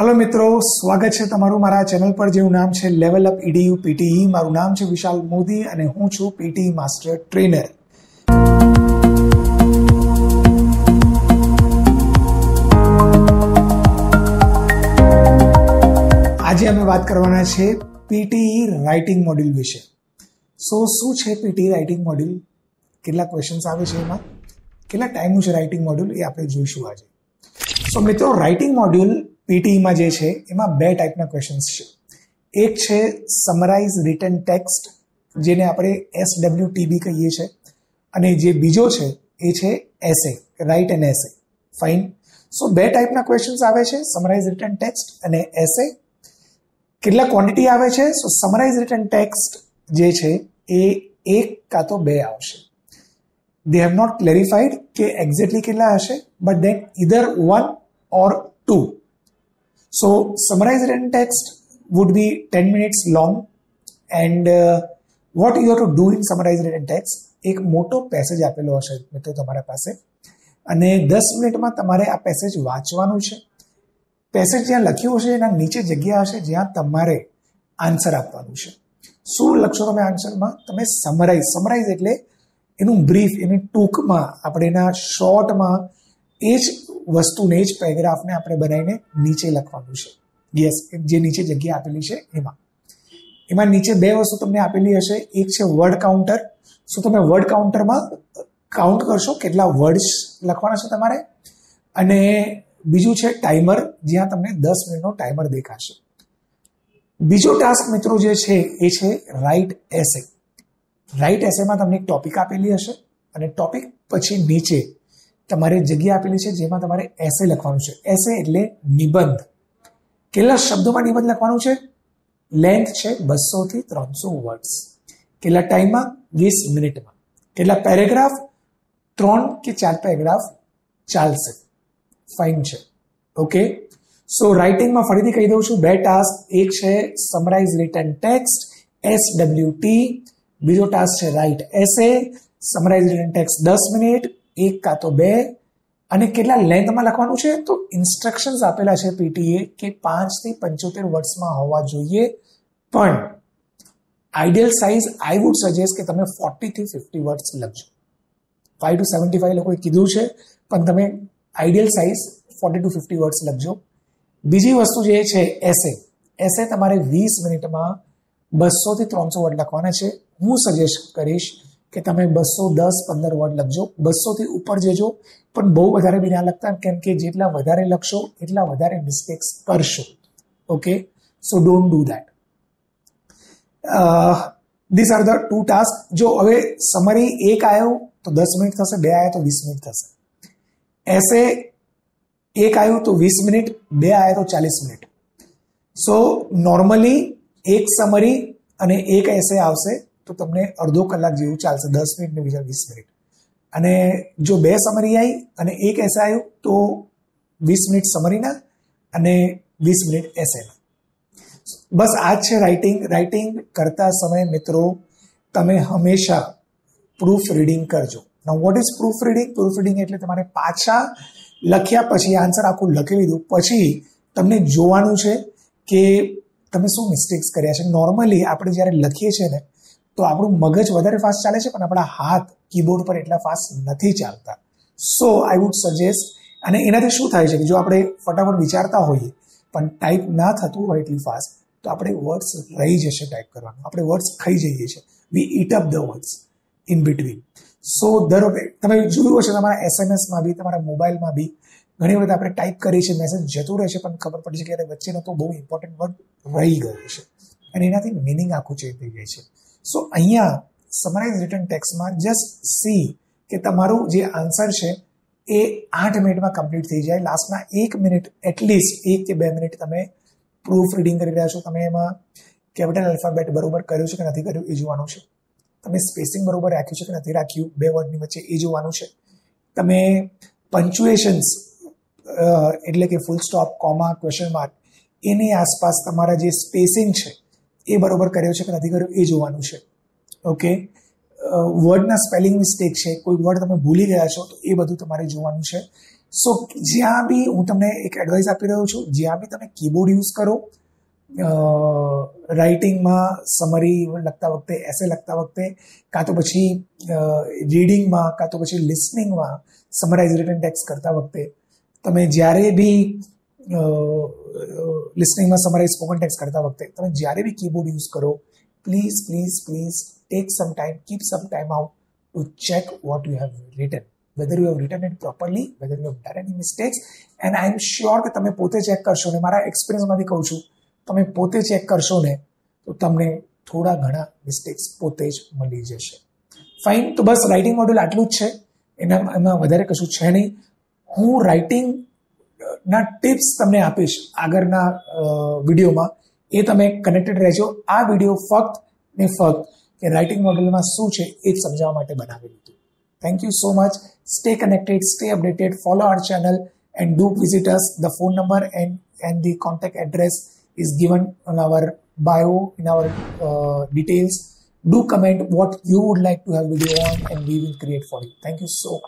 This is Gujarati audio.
હેલો મિત્રો, સ્વાગત છે તમારું મારા ચેનલ પર જેનું નામ છે લેવલ અપ ઈડીયુ પીટીઈ મારું નામ છે વિશાલ મોદી અને હું છું પીટી માસ્ટર ટ્રેનર આજે અમે વાત કરવાના છે પીટીઈ રાઇટિંગ મોડ્યુલ વિશે. સો શું છે પીટીઈ રાઇટિંગ મોડ્યુલ કેટલા ક્વેશ્ચન્સ આવે છે એમાં? કેટલા ટાઈમનું છે રાઇટિંગ મોડ્યુલ એ આપણે જોઈશું આજે. સો મિત્રો રાઇટિંગ મોડ્યુલ પીટીઈમાં જે છે, એમાં બે ટાઈપના ક્વેશ્ચન્સ છે. એક છે સમરાઇઝ રિટર્ન ટેક્સ્ટ જેને આપણે એસ ડબલ્યુ ટીબી કહીએ છીએ અને જે બીજો છે, એ છે essay write and essay fine so બે ટાઈપના ક્વેશ્ચન્સ આવે છે સમરાઇઝ રિટર્ન ટેક્સ્ટ અને એસે કેટલા ક્વોન્ટિટી આવે છે? સો સમરાઇઝ રિટર્ન ટેક્સ્ટ જે છે, એ એક કાં તો બે આવશે. દે હેવ નોટ ક્લેરિફાઈડ કે એક્ઝેક્ટલી કેટલા હશે but then either one or two. So summarized written text would be 10 minutes long. And uh, what you have to do in summarized written text એક મોટો પેસેજ આપેલો હશે મિત્રો તમારા પાસે. અને દસ મિનિટમાં તમારે આ પેસેજ વાંચવાનું છે. પેસેજ જ્યાં લખ્યું હશે એના નીચે જગ્યા હશે જ્યાં તમારે આન્સર આપવાનું છે. શું લખશો તમે આન્સરમાં તમે સમરાઈઝ સમરાઈઝ એટલે એનું બ્રીફ એની ટૂંકમાં આપણે એના શોર્ટમાં એ જ વસ્તુને જ પેરેગ્રાફને આપણે બનાવીને નીચે લખવાનું છે. યસ જે નીચે જગ્યા આપેલી છે એમાં. એમાં નીચે બે વસ્તુ તમને આપેલી હશે. એક છે વર્ડ કાઉન્ટર શું તમે વર્ડ કાઉન્ટરમાં કાઉન્ટ કરશો કેટલા વર્ડ્સ લખવાના છે તમારે? અને બીજું છે ટાઈમર જ્યાં તમને દસ મિનિટનો ટાઈમર દેખાશે. બીજો ટાસ્ક મિત્રો જે છે એ છે રાઇટ એસે રાઇટ એસેમાં તમને એક ટોપિક આપેલી હશે અને ટોપિક પછી નીચે તમારે જગ્યા આપેલી છે જેમાં તમારે એસે લખવાનું છે. એસે એટલે નિબંધ. કેટલા શબ્દોમાં નિબંધ લખવાનું છે? લેન્થ છે બસો થી ત્રણસો વર્ડ્સ કેટલા ટાઈમમાં? વીસ મિનિટમાં. કેટલા પેરેગ્રાફ ત્રણ કે ચાર પેરેગ્રાફ ચાલશે. ફાઇન છે. ઓકે સો રાઇટિંગમાં ફરીથી કહી દઉં છું. બે ટાસ્ક એક છે summarize written text S W T બીજો ટાસ્ક છે write essay summarize written text દસ મિનિટ. એક કાં તો બે, અને કેટલા લેન્થમાં લખવાનું છે? તો ઇન્સ્ટ્રક્શન્સ આપેલા છે પીટીએ કે પાંચથી પંચોતેર વર્ડ્સમાં હોવા જોઈએ. પણ ideal size I would suggest કે તમે ફોર્ટીથી ફિફ્ટી વર્ડ્સ લખજો. ફાઈવ ટુ સેવન્ટી ફાઈવ લોકોએ કીધું છે, પણ તમે ideal size forty to fifty words લખજો. બીજી વસ્તુ જે છે એસે એસે તમારે વીસ મિનિટમાં બસોથી ત્રણસો વર્ડ લખવાના છે. હું સજેસ્ટ કરીશ કે તમે બસો દસ, પંદર વર્ડ લખજો. બસોથી ઉપર જજો. પણ બહુ વધારે બી ના લખતા, કેમ કે જેટલા વધારે લખશો, એટલા વધારે મિસ્ટેક્સ કરશો. Okay so don't do that this are the two task જો હવે સમરી એક આવ્યો તો દસ મિનિટ થશે. બે આવ્યો તો વીસ મિનિટ થશે. એસે એક આવ્યું તો વીસ મિનિટ. બે આવ્યા તો ચાલીસ મિનિટ. સો નોર્મલી એક સમરી અને એક એસે આવશે. તો તમને અડધો કલાક જેવું ચાલશે, દસ મિનિટ ને બીજા વીસ મિનિટ. અને જો બે સમરી આવી અને એક એસે આવ્યું તો વીસ મિનિટ સમરીના અને વીસ મિનિટ એસેના બસ આ જ છે રાઇટિંગ રાઇટિંગ કરતા સમય મિત્રો, તમે હંમેશા પ્રૂફ રીડિંગ કરજો. ના what is proof reading proof reading એટલે તમારે પાછા લખ્યા પછી આન્સર આખું લખી લીધું. પછી તમને જોવાનું છે કે તમે શું મિસ્ટેક્સ કર્યા છે. નોર્મલી આપણે જ્યારે લખીએ છીએ ને તો આપણું મગજ વધારે ફાસ્ટ ચાલે છે, પણ આપણા હાથ કીબોર્ડ પર એટલા ફાસ્ટ નથી ચાલતા. સો આઈ વુડ સજેસ્ટ અને એનાથી શું થાય છે કે જો આપણે ફટાફટ વિચારતા હોઈએ, પણ ટાઈપ ના થતું હોય એટલી ફાસ્ટ તો આપણે વર્ડ્સ રહી જશે ટાઈપ કરવાનું. આપણે વર્ડ્સ ખાઈ જઈએ છીએ. We eat up the words in between so દર તમે જોયું હશે તમારા એસએમએસમાં બી, તમારા મોબાઈલમાં બી, ઘણી વખત આપણે ટાઈપ કરીએ છીએ મેસેજ જતું રહે છે, પણ ખબર પડી છે કે વચ્ચેનો તો બહુ ઇમ્પોર્ટન્ટ વર્ડ રહી ગયો છે. અને એનાથી મિનિંગ આખું ચેન્જ થઈ જાય છે. સો અહીંયા સમરાઇઝ રિટર્ન ટેક્સમાં જસ્ટ સી કે તમારું જે આન્સર છે, એ આઠ મિનિટમાં કમ્પ્લીટ થઈ જાય. લાસ્ટના એક મિનિટ એટલીસ્ટ એક કે બે મિનિટ તમે પ્રૂફ રીડિંગ કરી રહ્યા છો. તમે એમાં કેપિટલ આલ્ફાબેટ બરોબર કર્યું છે કે નથી કર્યું એ જોવાનું છે. તમે સ્પેસિંગ બરોબર રાખ્યું છે કે નથી રાખ્યું, બે વર્ડની વચ્ચે એ જોવાનું છે. તમે પંચ્યુએશન્સ એટલે કે full stop comma question mark એની આસપાસ તમારા જે સ્પેસિંગ છે એ બરોબર કર્યો છે કે નથી કર્યો એ જોવાનું છે. ઓકે વર્ડના સ્પેલિંગ મિસ્ટેક છે, કોઈ વર્ડ તમે ભૂલી ગયા છો, તો એ બધું તમારે જોવાનું છે. સો જ્યાં બી હું તમને એક એડવાઇસ આપી રહ્યો છું, જ્યાં બી તમે કીબોર્ડ યુઝ કરો રાઇટિંગમાં સમરી લખતા વખતે એસે લખતા વખતે, કાં તો પછી રીડિંગમાં કાં તો પછી લિસનિંગમાં સમરાઇઝ રિટન ટેક્સ કરતા વખતે, તમે જ્યારે બી લિસનિંગમાં તમારે સ્પોકન ટેક્સ કરતા વખતે તમે જ્યારે બી કીબોર્ડ યુઝ કરો please please please take some time keep some time out to check what you have written whether you have written it properly whether you have done any mistakes and I am sure કે તમે પોતે ચેક કરશો ને, મારા એક્સપિરિયન્સમાંથી કહું છું, તમે પોતે ચેક કરશો ને, તો તમને થોડા ઘણા મિસ્ટેક્સ પોતે જ મળી જશે. ફાઇન તો બસ રાઇટિંગ મોડ્યુલ આટલું જ છે. એના, એમાં વધારે કશું છે નહીં. હું રાઇટિંગ ના ટિપ્સ તમને આપીશ આગળના વિડીયોમાં એ તમે કનેક્ટેડ રહેજો આ વીડિયો ફક્ત ને ફક્ત કે રાઇટિંગ મોડ્યુલમાં શું છે એ સમજાવવા માટે બનાવેલું હતું Thank you so much. Stay connected, stay updated, follow our channel and do visit us. The phone number and, and the contact address is given on our bio, in our uh, details. Do comment what you would like to have video on and we will create for you. Thank you so.